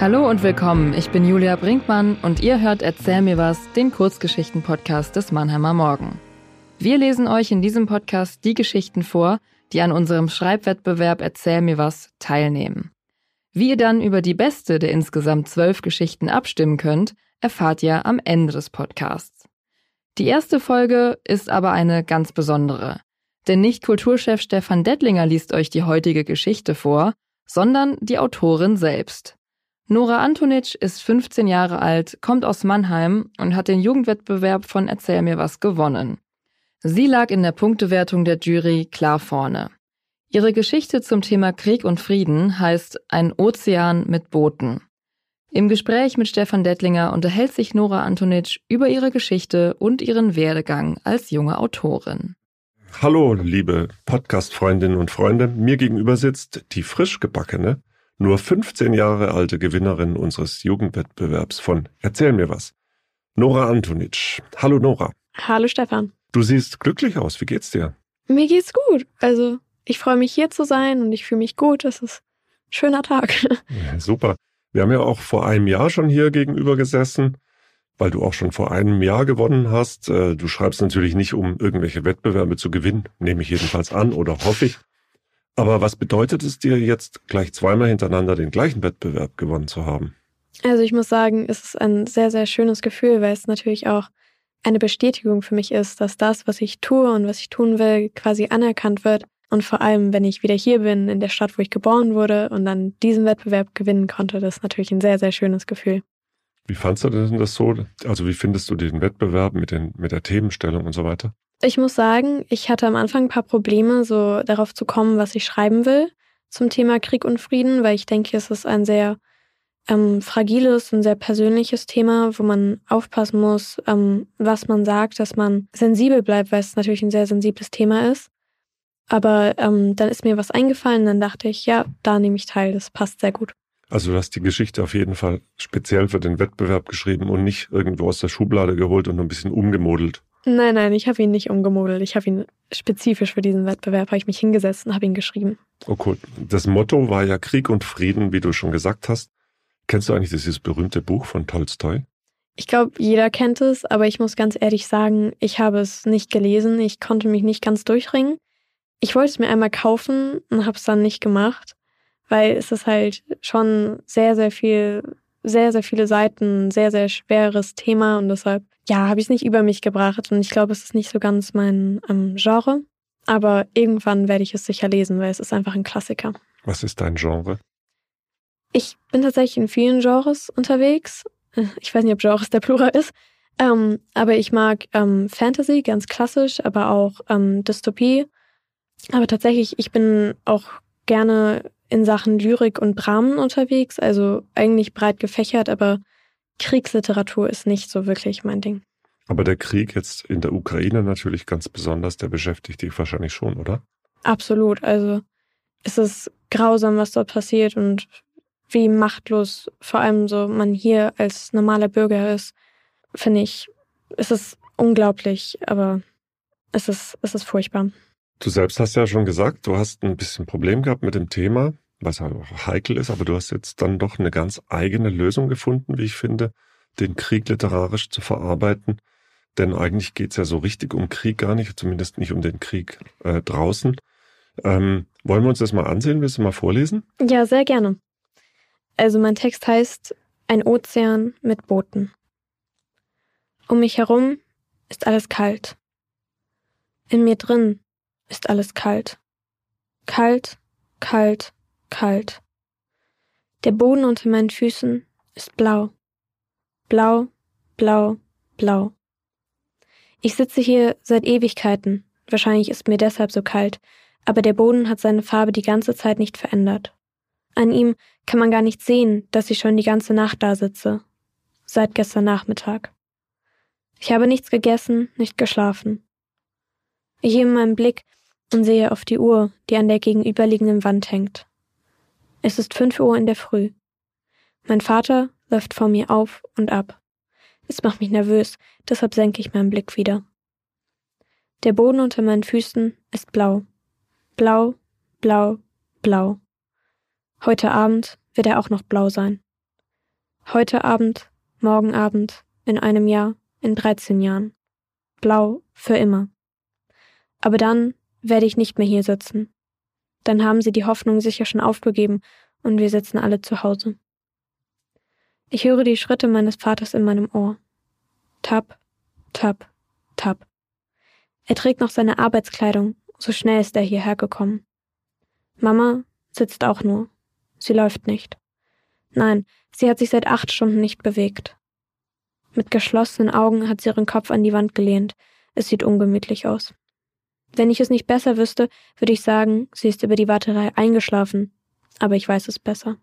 Hallo und willkommen, ich bin Julia Brinkmann und ihr hört Erzähl mir was, den Kurzgeschichten-Podcast des Mannheimer Morgen. Wir lesen euch in diesem Podcast die Geschichten vor, die an unserem Schreibwettbewerb Erzähl mir was teilnehmen. Wie ihr dann über die beste der insgesamt zwölf Geschichten abstimmen könnt, erfahrt ihr am Ende des Podcasts. Die erste Folge ist aber eine ganz besondere. Denn nicht Kulturchef Stefan Dettlinger liest euch die heutige Geschichte vor, sondern die Autorin selbst. Nora Antonic ist 15 Jahre alt, kommt aus Mannheim und hat den Jugendwettbewerb von Erzähl mir was gewonnen. Sie lag in der Punktewertung der Jury klar vorne. Ihre Geschichte zum Thema Krieg und Frieden heißt Ein Ozean mit Booten. Im Gespräch mit Stefan Dettlinger unterhält sich Nora Antonic über ihre Geschichte und ihren Werdegang als junge Autorin. Hallo, liebe Podcast-Freundinnen und Freunde. Mir gegenüber sitzt die frisch gebackene, nur 15 Jahre alte Gewinnerin unseres Jugendwettbewerbs von Erzähl mir was. Nora Antonic. Hallo, Nora. Hallo, Stefan. Du siehst glücklich aus. Wie geht's dir? Mir geht's gut. Also, ich freue mich hier zu sein und ich fühle mich gut. Es ist ein schöner Tag. Ja, super. Wir haben ja auch vor einem Jahr schon hier gegenüber gesessen, weil du auch schon vor einem Jahr gewonnen hast. Äh, du schreibst natürlich nicht, um irgendwelche Wettbewerbe zu gewinnen, nehme ich jedenfalls an oder hoffe ich. Aber was bedeutet es dir jetzt gleich zweimal hintereinander den gleichen Wettbewerb gewonnen zu haben? Also ich muss sagen, es ist ein sehr, sehr schönes Gefühl, weil es natürlich auch eine Bestätigung für mich ist, dass das, was ich tue und was ich tun will, quasi anerkannt wird. Und vor allem, wenn ich wieder hier bin, in der Stadt, wo ich geboren wurde und dann diesen Wettbewerb gewinnen konnte, das ist natürlich ein sehr, sehr schönes Gefühl. Wie fandst du denn das so? Also wie findest du den Wettbewerb mit, den, mit der Themenstellung und so weiter? Ich muss sagen, ich hatte am Anfang ein paar Probleme, so darauf zu kommen, was ich schreiben will zum Thema Krieg und Frieden, weil ich denke, es ist ein sehr ähm, fragiles und sehr persönliches Thema, wo man aufpassen muss, ähm, was man sagt, dass man sensibel bleibt, weil es natürlich ein sehr sensibles Thema ist. Aber ähm, dann ist mir was eingefallen, dann dachte ich, ja, da nehme ich teil, das passt sehr gut. Also du hast die Geschichte auf jeden Fall speziell für den Wettbewerb geschrieben und nicht irgendwo aus der Schublade geholt und ein bisschen umgemodelt. Nein, nein, ich habe ihn nicht umgemodelt. Ich habe ihn spezifisch für diesen Wettbewerb, habe ich mich hingesetzt und habe ihn geschrieben. Oh cool. Das Motto war ja Krieg und Frieden, wie du schon gesagt hast. Kennst du eigentlich dieses berühmte Buch von Tolstoi? Ich glaube, jeder kennt es, aber ich muss ganz ehrlich sagen, ich habe es nicht gelesen. Ich konnte mich nicht ganz durchringen. Ich wollte es mir einmal kaufen und habe es dann nicht gemacht, weil es ist halt schon sehr, sehr viel, sehr, sehr viele Seiten, sehr, sehr schweres Thema und deshalb, ja, habe ich es nicht über mich gebracht und ich glaube, es ist nicht so ganz mein ähm, Genre. Aber irgendwann werde ich es sicher lesen, weil es ist einfach ein Klassiker. Was ist dein Genre? Ich bin tatsächlich in vielen Genres unterwegs. Ich weiß nicht, ob Genres der Plural ist. Ähm, aber ich mag ähm, Fantasy, ganz klassisch, aber auch ähm, Dystopie. Aber tatsächlich, ich bin auch gerne in Sachen Lyrik und Dramen unterwegs. Also eigentlich breit gefächert, aber Kriegsliteratur ist nicht so wirklich mein Ding. Aber der Krieg jetzt in der Ukraine natürlich ganz besonders, der beschäftigt dich wahrscheinlich schon, oder? Absolut. Also es ist grausam, was dort passiert und wie machtlos vor allem so man hier als normaler Bürger ist, finde ich, es ist unglaublich, aber es ist, es ist furchtbar. Du selbst hast ja schon gesagt, du hast ein bisschen Problem gehabt mit dem Thema, was auch heikel ist, aber du hast jetzt dann doch eine ganz eigene Lösung gefunden, wie ich finde, den Krieg literarisch zu verarbeiten. Denn eigentlich geht's ja so richtig um Krieg gar nicht, zumindest nicht um den Krieg äh, draußen. Ähm, wollen wir uns das mal ansehen? Willst du mal vorlesen? Ja, sehr gerne. Also mein Text heißt Ein Ozean mit Booten. Um mich herum ist alles kalt. In mir drin ist alles kalt. Kalt, kalt, kalt. Der Boden unter meinen Füßen ist blau. Blau, blau, blau. Ich sitze hier seit Ewigkeiten. Wahrscheinlich ist mir deshalb so kalt, aber der Boden hat seine Farbe die ganze Zeit nicht verändert. An ihm kann man gar nicht sehen, dass ich schon die ganze Nacht da sitze. Seit gestern Nachmittag. Ich habe nichts gegessen, nicht geschlafen. Ich hebe meinen Blick und sehe auf die Uhr, die an der gegenüberliegenden Wand hängt. Es ist fünf Uhr in der Früh. Mein Vater läuft vor mir auf und ab. Es macht mich nervös, deshalb senke ich meinen Blick wieder. Der Boden unter meinen Füßen ist blau. Blau, blau, blau. Heute Abend wird er auch noch blau sein. Heute Abend, morgen Abend, in einem Jahr, in 13 Jahren. Blau für immer. Aber dann werde ich nicht mehr hier sitzen. Dann haben sie die Hoffnung sicher schon aufgegeben und wir sitzen alle zu Hause. Ich höre die Schritte meines Vaters in meinem Ohr. Tap, tap, tap. Er trägt noch seine Arbeitskleidung, so schnell ist er hierher gekommen. Mama sitzt auch nur. Sie läuft nicht. Nein, sie hat sich seit acht Stunden nicht bewegt. Mit geschlossenen Augen hat sie ihren Kopf an die Wand gelehnt. Es sieht ungemütlich aus. Wenn ich es nicht besser wüsste, würde ich sagen, sie ist über die Warterei eingeschlafen. Aber ich weiß es besser.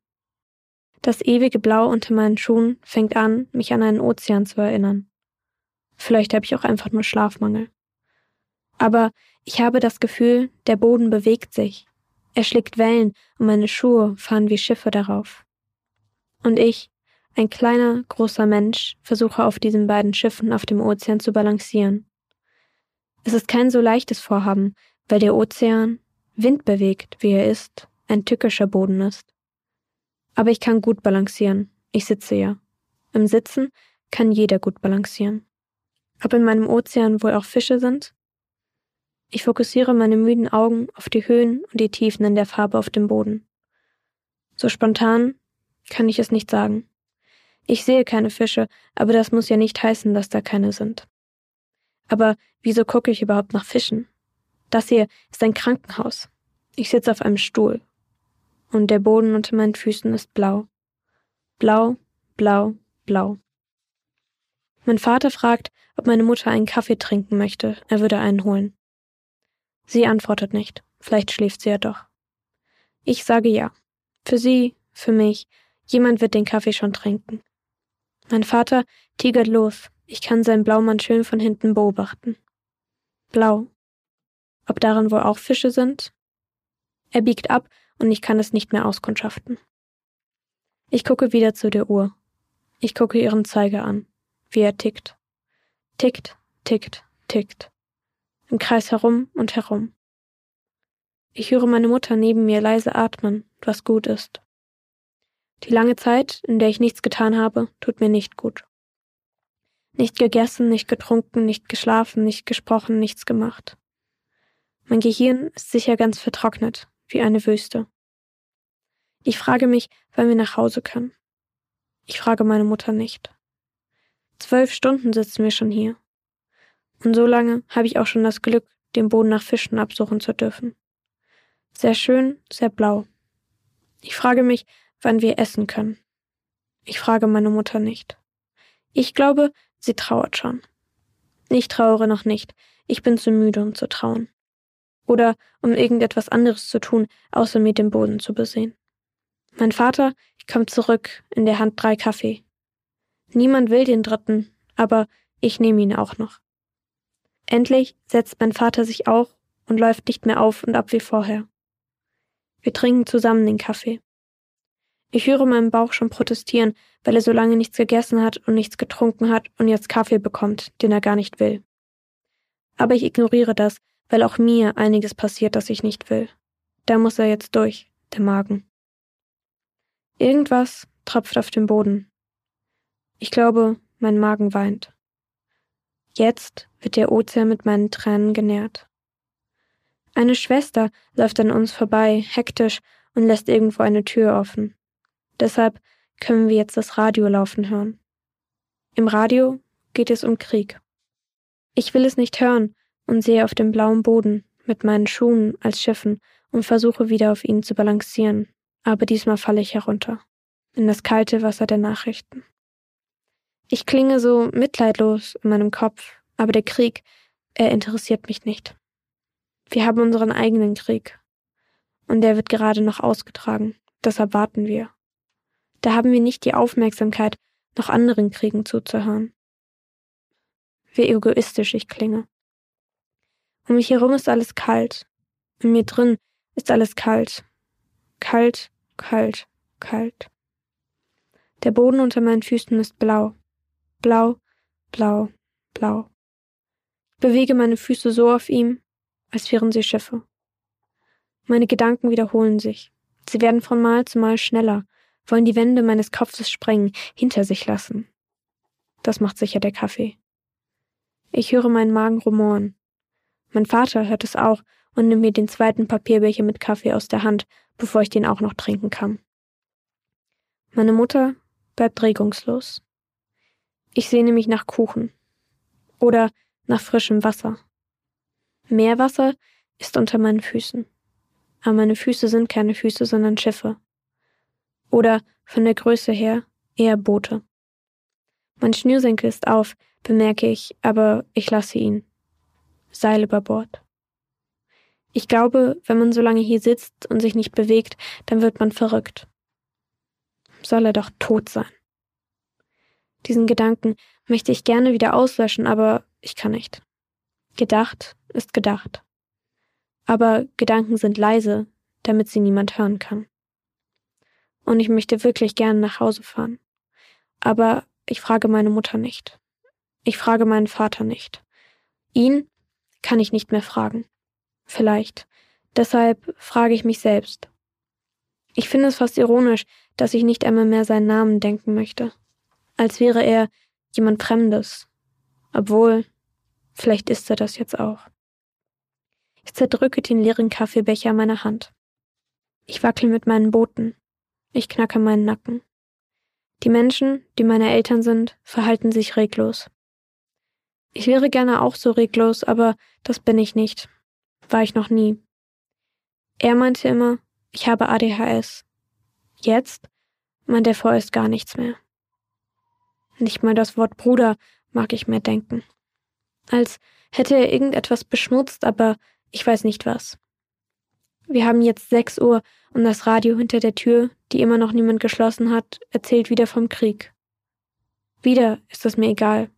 Das ewige Blau unter meinen Schuhen fängt an, mich an einen Ozean zu erinnern. Vielleicht habe ich auch einfach nur Schlafmangel. Aber ich habe das Gefühl, der Boden bewegt sich. Er schlägt Wellen und meine Schuhe fahren wie Schiffe darauf. Und ich, ein kleiner, großer Mensch, versuche auf diesen beiden Schiffen auf dem Ozean zu balancieren. Es ist kein so leichtes Vorhaben, weil der Ozean, windbewegt wie er ist, ein tückischer Boden ist. Aber ich kann gut balancieren. Ich sitze ja. Im Sitzen kann jeder gut balancieren. Ob in meinem Ozean wohl auch Fische sind? Ich fokussiere meine müden Augen auf die Höhen und die Tiefen in der Farbe auf dem Boden. So spontan kann ich es nicht sagen. Ich sehe keine Fische, aber das muss ja nicht heißen, dass da keine sind. Aber wieso gucke ich überhaupt nach Fischen? Das hier ist ein Krankenhaus. Ich sitze auf einem Stuhl und der Boden unter meinen Füßen ist blau. Blau, blau, blau. Mein Vater fragt, ob meine Mutter einen Kaffee trinken möchte, er würde einen holen. Sie antwortet nicht, vielleicht schläft sie ja doch. Ich sage ja. Für sie, für mich, jemand wird den Kaffee schon trinken. Mein Vater tigert los, ich kann seinen Blaumann schön von hinten beobachten. Blau. Ob darin wohl auch Fische sind? Er biegt ab und ich kann es nicht mehr auskundschaften. Ich gucke wieder zu der Uhr. Ich gucke ihren Zeiger an, wie er tickt. Tickt, tickt, tickt. Im Kreis herum und herum. Ich höre meine Mutter neben mir leise atmen, was gut ist. Die lange Zeit, in der ich nichts getan habe, tut mir nicht gut. Nicht gegessen, nicht getrunken, nicht geschlafen, nicht gesprochen, nichts gemacht. Mein Gehirn ist sicher ganz vertrocknet, wie eine Wüste. Ich frage mich, wann wir nach Hause können. Ich frage meine Mutter nicht. Zwölf Stunden sitzen wir schon hier. Und so lange habe ich auch schon das Glück, den Boden nach Fischen absuchen zu dürfen. Sehr schön, sehr blau. Ich frage mich, wann wir essen können. Ich frage meine Mutter nicht. Ich glaube, sie trauert schon. Ich trauere noch nicht. Ich bin zu müde, um zu trauen oder um irgendetwas anderes zu tun, außer mir den Boden zu besehen. Mein Vater kommt zurück, in der Hand drei Kaffee. Niemand will den dritten, aber ich nehme ihn auch noch. Endlich setzt mein Vater sich auch und läuft nicht mehr auf und ab wie vorher. Wir trinken zusammen den Kaffee. Ich höre meinen Bauch schon protestieren, weil er so lange nichts gegessen hat und nichts getrunken hat und jetzt Kaffee bekommt, den er gar nicht will. Aber ich ignoriere das, weil auch mir einiges passiert, das ich nicht will. Da muss er jetzt durch, der Magen. Irgendwas tropft auf den Boden. Ich glaube, mein Magen weint. Jetzt wird der Ozean mit meinen Tränen genährt. Eine Schwester läuft an uns vorbei, hektisch, und lässt irgendwo eine Tür offen. Deshalb können wir jetzt das Radio laufen hören. Im Radio geht es um Krieg. Ich will es nicht hören, und sehe auf dem blauen Boden mit meinen Schuhen als Schiffen und versuche wieder auf ihnen zu balancieren, aber diesmal falle ich herunter, in das kalte Wasser der Nachrichten. Ich klinge so mitleidlos in meinem Kopf, aber der Krieg, er interessiert mich nicht. Wir haben unseren eigenen Krieg. Und der wird gerade noch ausgetragen, deshalb warten wir. Da haben wir nicht die Aufmerksamkeit, noch anderen Kriegen zuzuhören. Wie egoistisch ich klinge. Um mich herum ist alles kalt. In mir drin ist alles kalt. Kalt, kalt, kalt. Der Boden unter meinen Füßen ist blau. Blau, blau, blau. Ich bewege meine Füße so auf ihm, als wären sie Schiffe. Meine Gedanken wiederholen sich. Sie werden von Mal zu Mal schneller, wollen die Wände meines Kopfes sprengen, hinter sich lassen. Das macht sicher der Kaffee. Ich höre meinen Magen rumoren. Mein Vater hört es auch und nimmt mir den zweiten Papierbecher mit Kaffee aus der Hand, bevor ich den auch noch trinken kann. Meine Mutter bleibt regungslos. Ich sehne mich nach Kuchen oder nach frischem Wasser. Meerwasser ist unter meinen Füßen. Aber meine Füße sind keine Füße, sondern Schiffe. Oder von der Größe her eher Boote. Mein Schnürsenkel ist auf, bemerke ich, aber ich lasse ihn. Seil über Bord. Ich glaube, wenn man so lange hier sitzt und sich nicht bewegt, dann wird man verrückt. Soll er doch tot sein. Diesen Gedanken möchte ich gerne wieder auslöschen, aber ich kann nicht. Gedacht ist gedacht. Aber Gedanken sind leise, damit sie niemand hören kann. Und ich möchte wirklich gerne nach Hause fahren. Aber ich frage meine Mutter nicht. Ich frage meinen Vater nicht. Ihn kann ich nicht mehr fragen. Vielleicht. Deshalb frage ich mich selbst. Ich finde es fast ironisch, dass ich nicht einmal mehr seinen Namen denken möchte. Als wäre er jemand Fremdes. Obwohl, vielleicht ist er das jetzt auch. Ich zerdrücke den leeren Kaffeebecher meiner Hand. Ich wackel mit meinen Boten. Ich knacke meinen Nacken. Die Menschen, die meine Eltern sind, verhalten sich reglos. Ich wäre gerne auch so reglos, aber das bin ich nicht. War ich noch nie. Er meinte immer, ich habe ADHS. Jetzt meint er vorerst gar nichts mehr. Nicht mal das Wort Bruder mag ich mehr denken. Als hätte er irgendetwas beschmutzt, aber ich weiß nicht was. Wir haben jetzt sechs Uhr und das Radio hinter der Tür, die immer noch niemand geschlossen hat, erzählt wieder vom Krieg. Wieder ist es mir egal.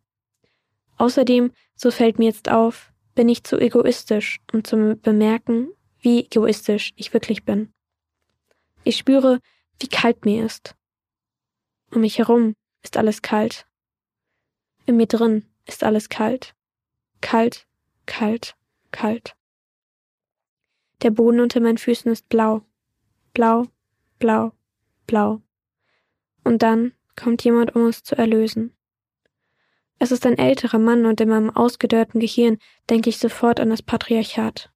Außerdem, so fällt mir jetzt auf, bin ich zu egoistisch, um zu bemerken, wie egoistisch ich wirklich bin. Ich spüre, wie kalt mir ist. Um mich herum ist alles kalt. In mir drin ist alles kalt. Kalt, kalt, kalt. Der Boden unter meinen Füßen ist blau. Blau, blau, blau. Und dann kommt jemand, um uns zu erlösen. Es ist ein älterer Mann und in meinem ausgedörrten Gehirn denke ich sofort an das Patriarchat.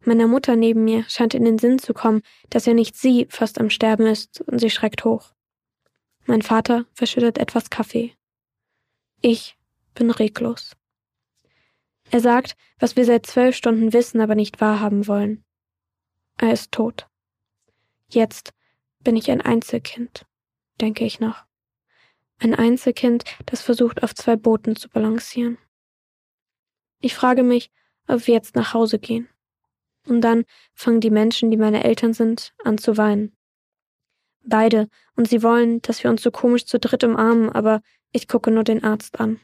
Meiner Mutter neben mir scheint in den Sinn zu kommen, dass ja nicht sie fast am Sterben ist und sie schreckt hoch. Mein Vater verschüttet etwas Kaffee. Ich bin reglos. Er sagt, was wir seit zwölf Stunden wissen, aber nicht wahrhaben wollen. Er ist tot. Jetzt bin ich ein Einzelkind, denke ich noch. Ein Einzelkind, das versucht, auf zwei Booten zu balancieren. Ich frage mich, ob wir jetzt nach Hause gehen. Und dann fangen die Menschen, die meine Eltern sind, an zu weinen. Beide, und sie wollen, dass wir uns so komisch zu dritt umarmen, aber ich gucke nur den Arzt an.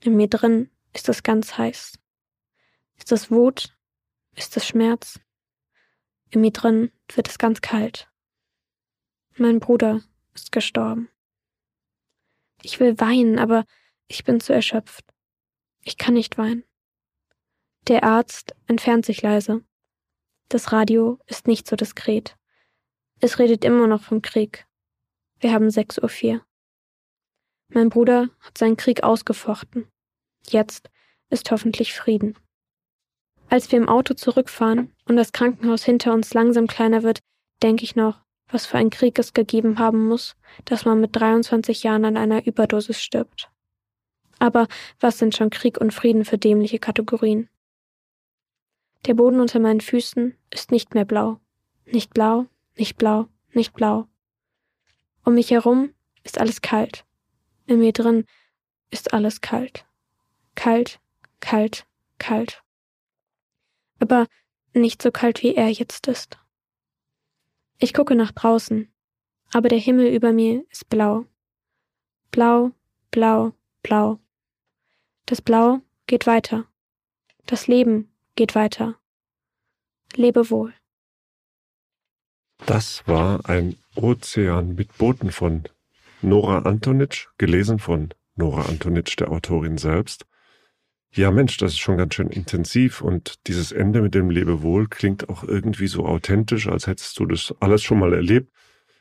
In mir drin ist es ganz heiß. Ist es Wut? Ist es Schmerz? In mir drin wird es ganz kalt. Mein Bruder ist gestorben. Ich will weinen, aber ich bin zu erschöpft. Ich kann nicht weinen. Der Arzt entfernt sich leise. Das Radio ist nicht so diskret. Es redet immer noch vom Krieg. Wir haben 6.04 Uhr. Mein Bruder hat seinen Krieg ausgefochten. Jetzt ist hoffentlich Frieden. Als wir im Auto zurückfahren und das Krankenhaus hinter uns langsam kleiner wird, denke ich noch, was für ein Krieg es gegeben haben muss, dass man mit 23 Jahren an einer Überdosis stirbt. Aber was sind schon Krieg und Frieden für dämliche Kategorien? Der Boden unter meinen Füßen ist nicht mehr blau. Nicht blau, nicht blau, nicht blau. Um mich herum ist alles kalt. In mir drin ist alles kalt. Kalt, kalt, kalt. Aber nicht so kalt, wie er jetzt ist. Ich gucke nach draußen, aber der Himmel über mir ist blau. Blau, blau, blau. Das Blau geht weiter. Das Leben geht weiter. Lebe wohl. Das war ein Ozean mit Booten von Nora Antonitsch, gelesen von Nora Antonitsch, der Autorin selbst. Ja, Mensch, das ist schon ganz schön intensiv und dieses Ende mit dem Lebewohl klingt auch irgendwie so authentisch, als hättest du das alles schon mal erlebt.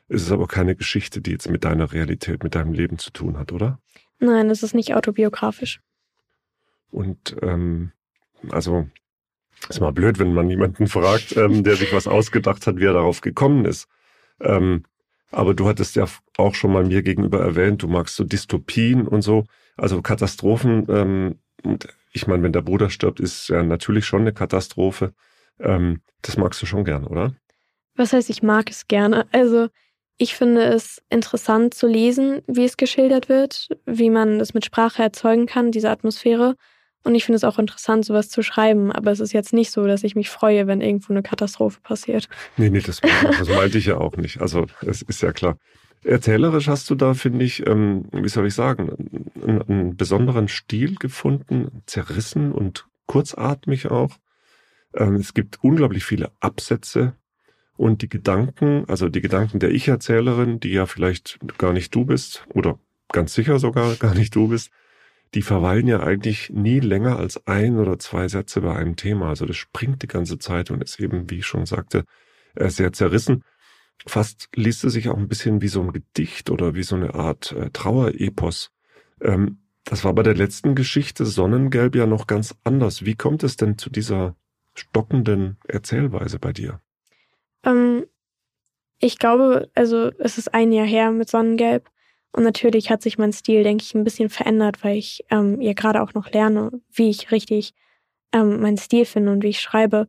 Es ist aber keine Geschichte, die jetzt mit deiner Realität, mit deinem Leben zu tun hat, oder? Nein, es ist nicht autobiografisch. Und ähm, also ist mal blöd, wenn man jemanden fragt, ähm, der sich was ausgedacht hat, wie er darauf gekommen ist. Ähm, aber du hattest ja auch schon mal mir gegenüber erwähnt, du magst so Dystopien und so, also Katastrophen. Ähm, und ich meine, wenn der Bruder stirbt, ist ja natürlich schon eine Katastrophe. Ähm, das magst du schon gern, oder? Was heißt, ich mag es gerne? Also ich finde es interessant zu lesen, wie es geschildert wird, wie man es mit Sprache erzeugen kann, diese Atmosphäre. Und ich finde es auch interessant, sowas zu schreiben. Aber es ist jetzt nicht so, dass ich mich freue, wenn irgendwo eine Katastrophe passiert. Nee, nee, das, das meinte ich ja auch nicht. Also es ist ja klar. Erzählerisch hast du da, finde ich, ähm, wie soll ich sagen, einen, einen, besonderen Stil gefunden, zerrissen und kurzatmig auch. Ähm, es gibt unglaublich viele Absätze, und die Gedanken, also die Gedanken der Ich-Erzählerin, die ja vielleicht gar nicht du bist oder ganz sicher sogar gar nicht du bist, die verweilen ja eigentlich nie länger als ein oder zwei Sätze bei einem Thema. Also das springt die ganze Zeit und ist eben, wie ich schon sagte, äh, sehr zerrissen. Fast liest es sich auch ein bisschen wie so ein Gedicht oder wie so eine Art äh, Trauerepos. Ähm, das war bei der letzten Geschichte Sonnengelb ja noch ganz anders. Wie kommt es denn zu dieser stockenden Erzählweise bei dir? Ähm, ich glaube, also es ist ein Jahr her mit Sonnengelb. Und natürlich hat sich mein Stil, denke ich, ein bisschen verändert, weil ich ähm, ja gerade auch noch lerne, wie ich richtig ähm, meinen Stil finde und wie ich schreibe.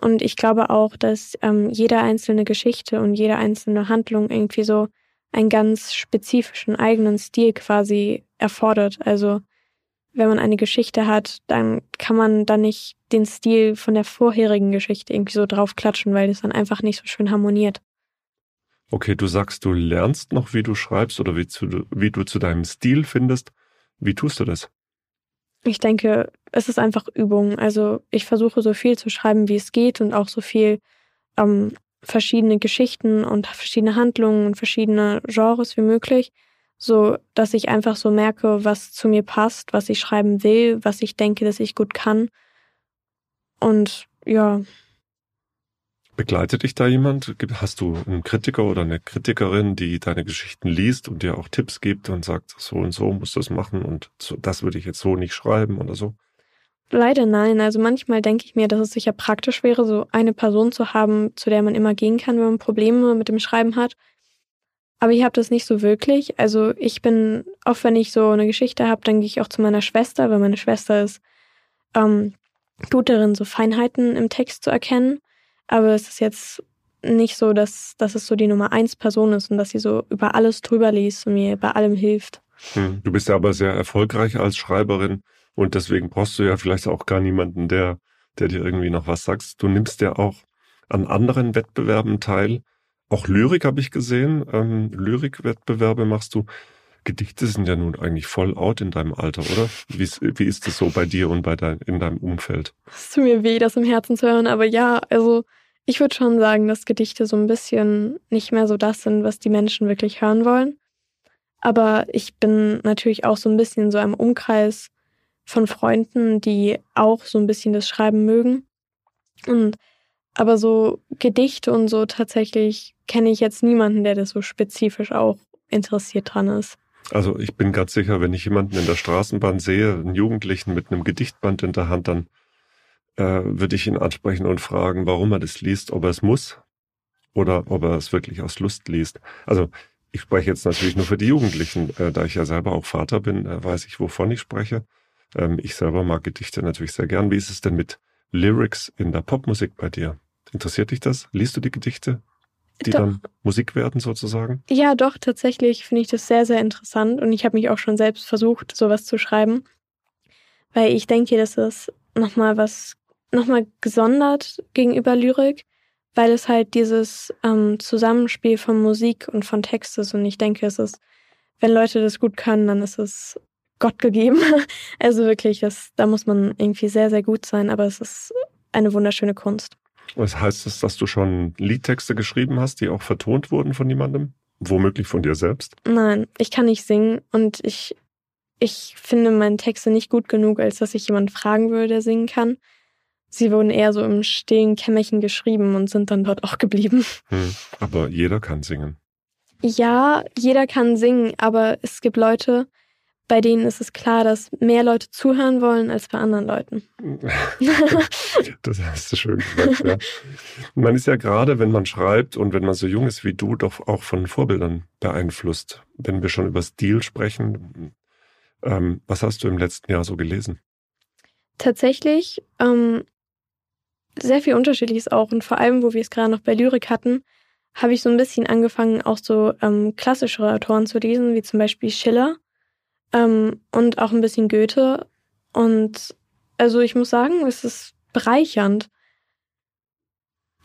Und ich glaube auch, dass ähm, jede einzelne Geschichte und jede einzelne Handlung irgendwie so einen ganz spezifischen eigenen Stil quasi erfordert. Also wenn man eine Geschichte hat, dann kann man da nicht den Stil von der vorherigen Geschichte irgendwie so draufklatschen, weil das dann einfach nicht so schön harmoniert. Okay, du sagst, du lernst noch, wie du schreibst oder wie, zu, wie du zu deinem Stil findest. Wie tust du das? Ich denke, es ist einfach Übung. Also ich versuche so viel zu schreiben, wie es geht und auch so viel ähm, verschiedene Geschichten und verschiedene Handlungen und verschiedene Genres wie möglich so dass ich einfach so merke, was zu mir passt, was ich schreiben will, was ich denke, dass ich gut kann. Und ja. Begleitet dich da jemand? Hast du einen Kritiker oder eine Kritikerin, die deine Geschichten liest und dir auch Tipps gibt und sagt, so und so musst du es machen und so, das würde ich jetzt so nicht schreiben oder so? Leider nein. Also manchmal denke ich mir, dass es sicher praktisch wäre, so eine Person zu haben, zu der man immer gehen kann, wenn man Probleme mit dem Schreiben hat. Aber ich habe das nicht so wirklich. Also ich bin, oft wenn ich so eine Geschichte habe, dann gehe ich auch zu meiner Schwester, weil meine Schwester ist ähm, gut darin, so Feinheiten im Text zu erkennen. Aber es ist jetzt nicht so, dass, dass es so die Nummer eins Person ist und dass sie so über alles drüber liest und mir bei allem hilft. Hm. Du bist ja aber sehr erfolgreich als Schreiberin und deswegen brauchst du ja vielleicht auch gar niemanden, der, der dir irgendwie noch was sagt. Du nimmst ja auch an anderen Wettbewerben teil. Auch Lyrik habe ich gesehen. Ähm, Lyrikwettbewerbe machst du. Gedichte sind ja nun eigentlich voll out in deinem Alter, oder? Wie ist, wie ist das so bei dir und bei dein, in deinem Umfeld? Es tut mir weh, das im Herzen zu hören, aber ja, also ich würde schon sagen, dass Gedichte so ein bisschen nicht mehr so das sind, was die Menschen wirklich hören wollen. Aber ich bin natürlich auch so ein bisschen so im Umkreis von Freunden, die auch so ein bisschen das Schreiben mögen. Und aber so Gedichte und so tatsächlich kenne ich jetzt niemanden, der das so spezifisch auch interessiert dran ist. Also ich bin ganz sicher, wenn ich jemanden in der Straßenbahn sehe, einen Jugendlichen mit einem Gedichtband in der Hand, dann äh, würde ich ihn ansprechen und fragen, warum er das liest, ob er es muss oder ob er es wirklich aus Lust liest. Also ich spreche jetzt natürlich nur für die Jugendlichen, äh, da ich ja selber auch Vater bin, äh, weiß ich, wovon ich spreche. Ähm, ich selber mag Gedichte natürlich sehr gern. Wie ist es denn mit Lyrics in der Popmusik bei dir? Interessiert dich das? Liest du die Gedichte, die doch. dann Musik werden sozusagen? Ja, doch, tatsächlich finde ich das sehr, sehr interessant und ich habe mich auch schon selbst versucht, sowas zu schreiben, weil ich denke, das ist nochmal was, nochmal gesondert gegenüber Lyrik, weil es halt dieses ähm, Zusammenspiel von Musik und von Text ist und ich denke, es ist, wenn Leute das gut können, dann ist es Gott gegeben. Also wirklich, das, da muss man irgendwie sehr, sehr gut sein, aber es ist eine wunderschöne Kunst. Was heißt das, dass du schon Liedtexte geschrieben hast, die auch vertont wurden von jemandem? Womöglich von dir selbst? Nein, ich kann nicht singen und ich, ich finde meine Texte nicht gut genug, als dass ich jemanden fragen würde, der singen kann. Sie wurden eher so im stillen Kämmerchen geschrieben und sind dann dort auch geblieben. Hm, aber jeder kann singen. Ja, jeder kann singen, aber es gibt Leute, bei denen ist es klar, dass mehr Leute zuhören wollen als bei anderen Leuten. das hast du schön gesagt, ja. Man ist ja gerade, wenn man schreibt und wenn man so jung ist wie du, doch auch von Vorbildern beeinflusst. Wenn wir schon über Stil sprechen, ähm, was hast du im letzten Jahr so gelesen? Tatsächlich ähm, sehr viel Unterschiedliches auch und vor allem, wo wir es gerade noch bei Lyrik hatten, habe ich so ein bisschen angefangen, auch so ähm, klassischere Autoren zu lesen, wie zum Beispiel Schiller ähm, und auch ein bisschen Goethe. Und also ich muss sagen, es ist bereichernd.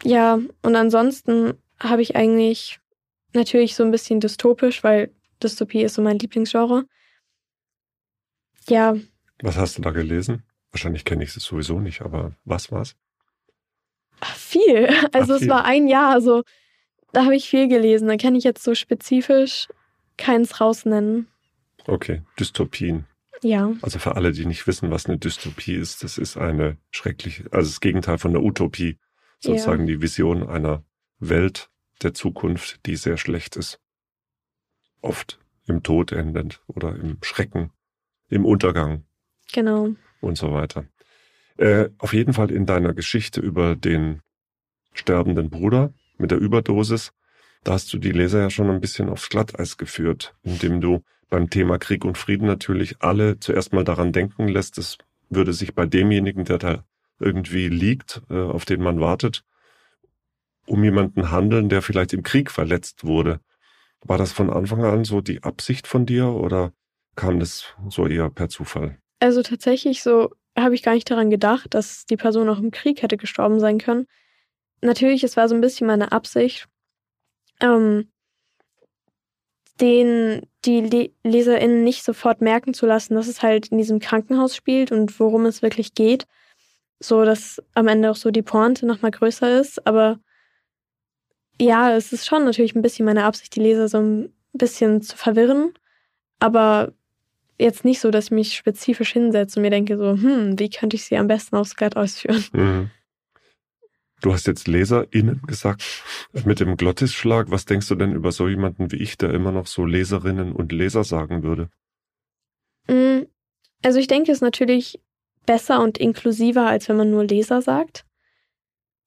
Ja, und ansonsten habe ich eigentlich natürlich so ein bisschen dystopisch, weil Dystopie ist so mein Lieblingsgenre. Ja. Was hast du da gelesen? Wahrscheinlich kenne ich es sowieso nicht, aber was war's? Viel. Also Ach, viel. es war ein Jahr, also da habe ich viel gelesen. Da kann ich jetzt so spezifisch keins rausnennen. Okay, Dystopien. Ja. Also für alle, die nicht wissen, was eine Dystopie ist, das ist eine schreckliche, also das Gegenteil von der Utopie, sozusagen ja. die Vision einer Welt der Zukunft, die sehr schlecht ist. Oft im Tod endend oder im Schrecken, im Untergang. Genau. Und so weiter. Äh, auf jeden Fall in deiner Geschichte über den sterbenden Bruder mit der Überdosis, da hast du die Leser ja schon ein bisschen aufs Glatteis geführt, indem du beim Thema Krieg und Frieden natürlich alle zuerst mal daran denken lässt, es würde sich bei demjenigen, der da irgendwie liegt, äh, auf den man wartet, um jemanden handeln, der vielleicht im Krieg verletzt wurde. War das von Anfang an so die Absicht von dir oder kam das so eher per Zufall? Also tatsächlich so habe ich gar nicht daran gedacht, dass die Person auch im Krieg hätte gestorben sein können. Natürlich, es war so ein bisschen meine Absicht, ähm, den die Le LeserInnen nicht sofort merken zu lassen, dass es halt in diesem Krankenhaus spielt und worum es wirklich geht. So, dass am Ende auch so die Pointe nochmal größer ist. Aber ja, es ist schon natürlich ein bisschen meine Absicht, die Leser so ein bisschen zu verwirren. Aber jetzt nicht so, dass ich mich spezifisch hinsetze und mir denke so, hm, wie könnte ich sie am besten aufs Glatt ausführen? Mhm. Du hast jetzt LeserInnen gesagt. Mit dem Glottisschlag, was denkst du denn über so jemanden wie ich, der immer noch so Leserinnen und Leser sagen würde? Mm, also ich denke, es ist natürlich besser und inklusiver, als wenn man nur Leser sagt.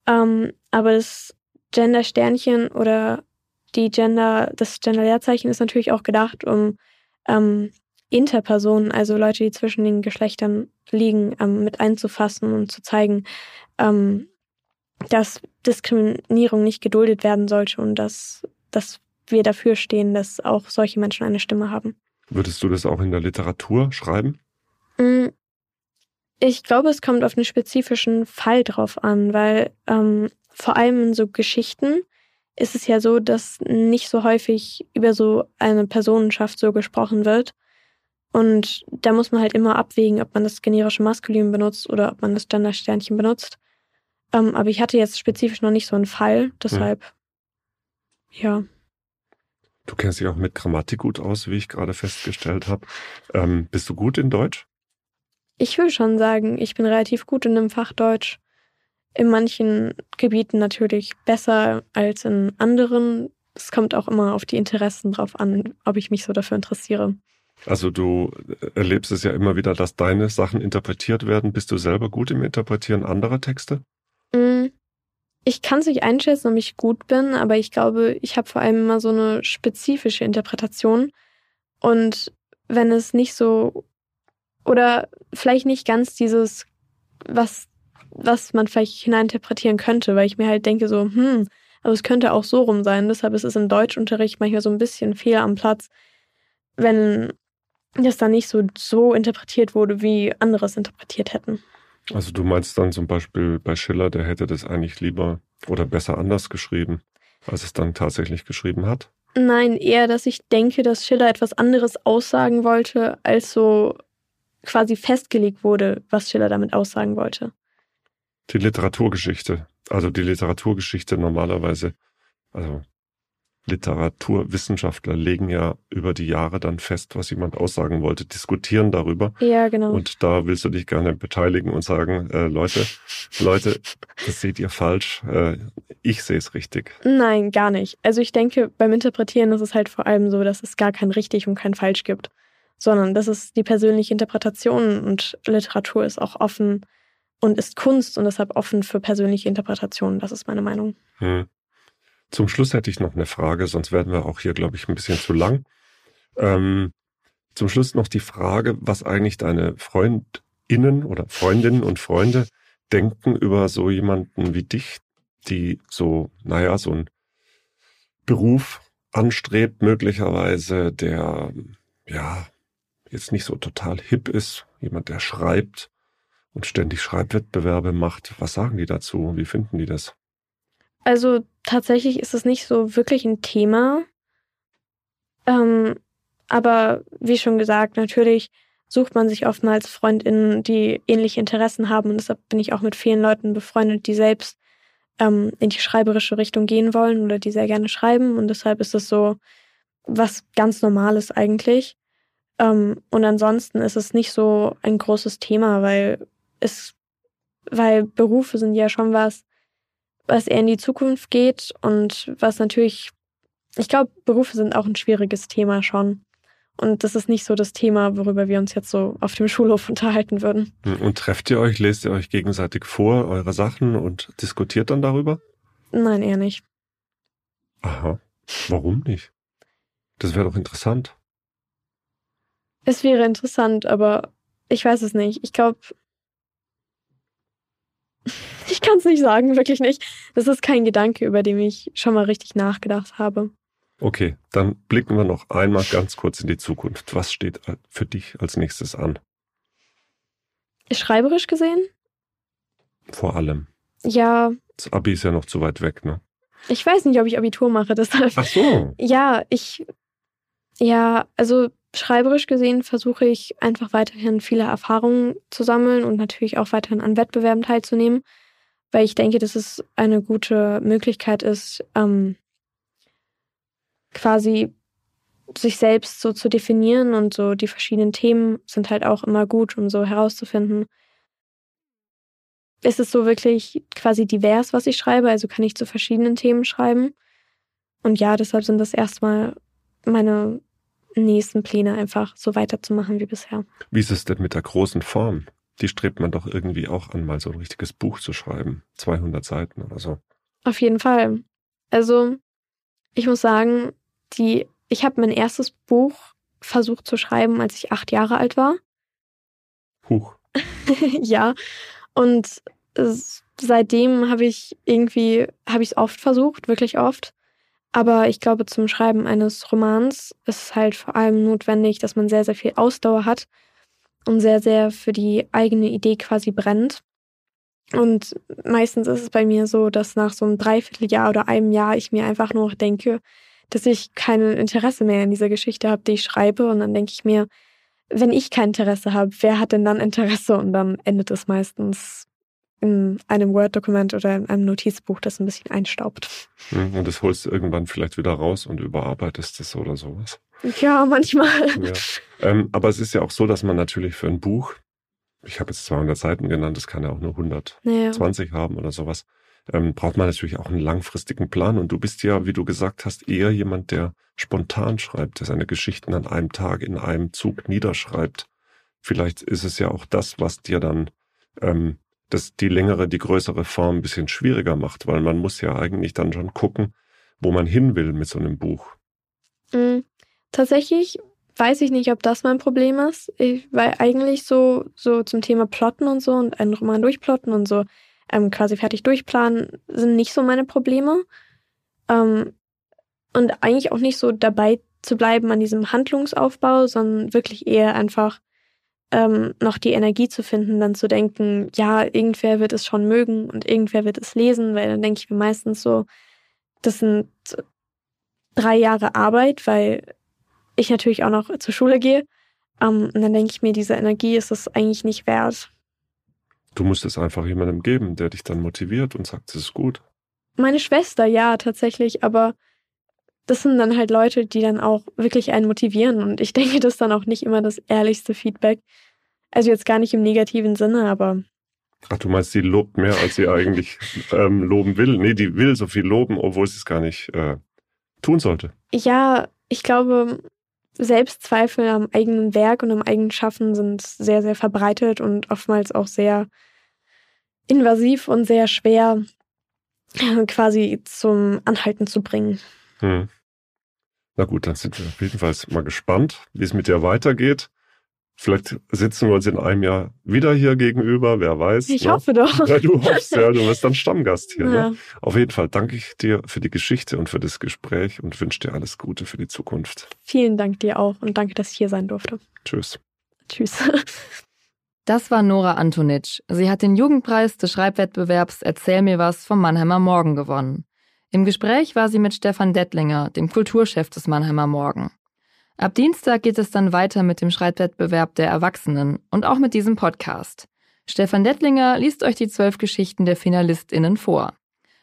Ähm, aber das Gender-Sternchen oder die Gender, das Gender-Leerzeichen ist natürlich auch gedacht, um ähm, Interpersonen, also Leute, die zwischen den Geschlechtern liegen, ähm, mit einzufassen und zu zeigen, ähm, dass Diskriminierung nicht geduldet werden sollte und dass, dass wir dafür stehen, dass auch solche Menschen eine Stimme haben. Würdest du das auch in der Literatur schreiben? Mm, ich glaube, es kommt auf einen spezifischen Fall drauf an, weil ähm, vor allem in so Geschichten ist es ja so, dass nicht so häufig über so eine Personenschaft so gesprochen wird. Und da muss man halt immer abwägen, ob man das generische Maskulin benutzt oder ob man das Gender-Sternchen benutzt. Ähm, aber ich hatte jetzt spezifisch noch nicht so einen Fall, deshalb, ja. ja. Du kennst dich auch mit Grammatik gut aus, wie ich gerade festgestellt habe. Ähm, bist du gut in Deutsch? Ich würde schon sagen, ich bin relativ gut in dem Fach Deutsch. In manchen Gebieten natürlich besser als in anderen. Es kommt auch immer auf die Interessen drauf an, ob ich mich so dafür interessiere. Also du erlebst es ja immer wieder, dass deine Sachen interpretiert werden. Bist du selber gut im Interpretieren anderer Texte? Ich kann es nicht einschätzen, ob ich gut bin, aber ich glaube, ich habe vor allem immer so eine spezifische Interpretation. Und wenn es nicht so oder vielleicht nicht ganz dieses, was, was man vielleicht hineininterpretieren könnte, weil ich mir halt denke so, hm, aber es könnte auch so rum sein. Deshalb ist es im Deutschunterricht manchmal so ein bisschen fehl am Platz, wenn das dann nicht so, so interpretiert wurde, wie andere es interpretiert hätten. Also du meinst dann zum Beispiel bei Schiller, der hätte das eigentlich lieber oder besser anders geschrieben, als es dann tatsächlich geschrieben hat? Nein, eher, dass ich denke, dass Schiller etwas anderes aussagen wollte, als so quasi festgelegt wurde, was Schiller damit aussagen wollte. Die Literaturgeschichte, also die Literaturgeschichte normalerweise, also Literaturwissenschaftler legen ja über die Jahre dann fest, was jemand aussagen wollte, diskutieren darüber. Ja, genau. Und da willst du dich gerne beteiligen und sagen, äh, Leute, Leute, das seht ihr falsch. Äh, ich sehe es richtig. Nein, gar nicht. Also ich denke, beim Interpretieren ist es halt vor allem so, dass es gar kein richtig und kein falsch gibt, sondern das ist die persönliche Interpretation und Literatur ist auch offen und ist Kunst und deshalb offen für persönliche Interpretationen. Das ist meine Meinung. Hm. Zum Schluss hätte ich noch eine Frage, sonst werden wir auch hier, glaube ich, ein bisschen zu lang. Ähm, zum Schluss noch die Frage, was eigentlich deine Freundinnen oder Freundinnen und Freunde denken über so jemanden wie dich, die so, naja, so einen Beruf anstrebt, möglicherweise, der, ja, jetzt nicht so total hip ist, jemand, der schreibt und ständig Schreibwettbewerbe macht. Was sagen die dazu? Wie finden die das? Also tatsächlich ist es nicht so wirklich ein Thema. Ähm, aber wie schon gesagt, natürlich sucht man sich oftmals Freundinnen, die ähnliche Interessen haben. Und deshalb bin ich auch mit vielen Leuten befreundet, die selbst ähm, in die schreiberische Richtung gehen wollen oder die sehr gerne schreiben. Und deshalb ist es so was ganz Normales eigentlich. Ähm, und ansonsten ist es nicht so ein großes Thema, weil es, weil Berufe sind ja schon was, was eher in die Zukunft geht und was natürlich, ich glaube, Berufe sind auch ein schwieriges Thema schon. Und das ist nicht so das Thema, worüber wir uns jetzt so auf dem Schulhof unterhalten würden. Und trefft ihr euch, lest ihr euch gegenseitig vor, eure Sachen und diskutiert dann darüber? Nein, eher nicht. Aha. Warum nicht? Das wäre doch interessant. Es wäre interessant, aber ich weiß es nicht. Ich glaube, ich kann es nicht sagen, wirklich nicht. Das ist kein Gedanke, über den ich schon mal richtig nachgedacht habe. Okay, dann blicken wir noch einmal ganz kurz in die Zukunft. Was steht für dich als nächstes an? Schreiberisch gesehen? Vor allem. Ja. Das Abi ist ja noch zu weit weg, ne? Ich weiß nicht, ob ich Abitur mache, deshalb. Ach so. Ja, ich. Ja, also schreiberisch gesehen versuche ich einfach weiterhin viele Erfahrungen zu sammeln und natürlich auch weiterhin an Wettbewerben teilzunehmen, weil ich denke, dass es eine gute Möglichkeit ist, ähm, quasi sich selbst so zu definieren und so die verschiedenen Themen sind halt auch immer gut, um so herauszufinden, ist es so wirklich quasi divers, was ich schreibe, also kann ich zu verschiedenen Themen schreiben. Und ja, deshalb sind das erstmal meine nächsten Pläne einfach so weiterzumachen wie bisher. Wie ist es denn mit der großen Form? Die strebt man doch irgendwie auch an, mal so ein richtiges Buch zu schreiben. 200 Seiten oder so. Auf jeden Fall. Also, ich muss sagen, die, ich habe mein erstes Buch versucht zu schreiben, als ich acht Jahre alt war. Huch. ja. Und seitdem habe ich irgendwie, habe ich es oft versucht, wirklich oft. Aber ich glaube, zum Schreiben eines Romans ist es halt vor allem notwendig, dass man sehr, sehr viel Ausdauer hat und sehr, sehr für die eigene Idee quasi brennt. Und meistens ist es bei mir so, dass nach so einem Dreivierteljahr oder einem Jahr ich mir einfach nur denke, dass ich kein Interesse mehr in dieser Geschichte habe, die ich schreibe. Und dann denke ich mir, wenn ich kein Interesse habe, wer hat denn dann Interesse? Und dann endet es meistens in einem Word-Dokument oder in einem Notizbuch, das ein bisschen einstaubt. Hm, und das holst du irgendwann vielleicht wieder raus und überarbeitest es oder sowas. Ja, manchmal. Ja. Ähm, aber es ist ja auch so, dass man natürlich für ein Buch, ich habe jetzt 200 Seiten genannt, das kann ja auch nur 120 ja. haben oder sowas, ähm, braucht man natürlich auch einen langfristigen Plan. Und du bist ja, wie du gesagt hast, eher jemand, der spontan schreibt, der seine Geschichten an einem Tag in einem Zug niederschreibt. Vielleicht ist es ja auch das, was dir dann ähm, das die längere, die größere Form ein bisschen schwieriger macht, weil man muss ja eigentlich dann schon gucken, wo man hin will mit so einem Buch. Mhm. Tatsächlich weiß ich nicht, ob das mein Problem ist, ich, weil eigentlich so, so zum Thema Plotten und so und einen Roman durchplotten und so ähm, quasi fertig durchplanen sind nicht so meine Probleme. Ähm, und eigentlich auch nicht so dabei zu bleiben an diesem Handlungsaufbau, sondern wirklich eher einfach ähm, noch die Energie zu finden, dann zu denken, ja, irgendwer wird es schon mögen und irgendwer wird es lesen, weil dann denke ich mir meistens so, das sind drei Jahre Arbeit, weil ich natürlich auch noch zur Schule gehe. Ähm, und dann denke ich mir, diese Energie ist es eigentlich nicht wert. Du musst es einfach jemandem geben, der dich dann motiviert und sagt, es ist gut. Meine Schwester, ja, tatsächlich, aber das sind dann halt Leute, die dann auch wirklich einen motivieren. Und ich denke, das ist dann auch nicht immer das ehrlichste Feedback. Also jetzt gar nicht im negativen Sinne, aber. Ach, du meinst, sie lobt mehr, als sie eigentlich ähm, loben will? Nee, die will so viel loben, obwohl sie es gar nicht äh, tun sollte. Ja, ich glaube, Selbstzweifel am eigenen Werk und am eigenen Schaffen sind sehr, sehr verbreitet und oftmals auch sehr invasiv und sehr schwer quasi zum Anhalten zu bringen. Hm. Na gut, dann sind wir auf jeden Fall mal gespannt, wie es mit dir weitergeht. Vielleicht sitzen wir uns in einem Jahr wieder hier gegenüber, wer weiß. Ich ne? hoffe doch. Ja, du hoffst, ja, du wirst dann Stammgast hier. Ne? Ja. Ne? Auf jeden Fall danke ich dir für die Geschichte und für das Gespräch und wünsche dir alles Gute für die Zukunft. Vielen Dank dir auch und danke, dass ich hier sein durfte. Tschüss. Tschüss. Das war Nora Antonitsch. Sie hat den Jugendpreis des Schreibwettbewerbs Erzähl mir was vom Mannheimer Morgen gewonnen. Im Gespräch war sie mit Stefan Dettlinger, dem Kulturchef des Mannheimer Morgen. Ab Dienstag geht es dann weiter mit dem Schreibwettbewerb der Erwachsenen und auch mit diesem Podcast. Stefan Dettlinger liest euch die zwölf Geschichten der FinalistInnen vor.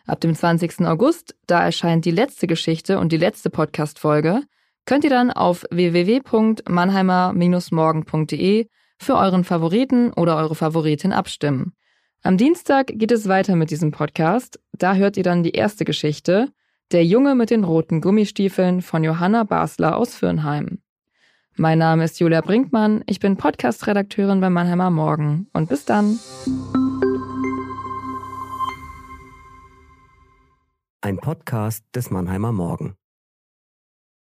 Ab dem 20. August, da erscheint die letzte Geschichte und die letzte Podcast-Folge, könnt ihr dann auf www.mannheimer-morgen.de für euren Favoriten oder eure Favoritin abstimmen. Am Dienstag geht es weiter mit diesem Podcast. Da hört ihr dann die erste Geschichte, Der Junge mit den roten Gummistiefeln von Johanna Basler aus Fürnheim. Mein Name ist Julia Brinkmann, ich bin Podcast-Redakteurin bei Mannheimer Morgen und bis dann. Ein Podcast des Mannheimer Morgen.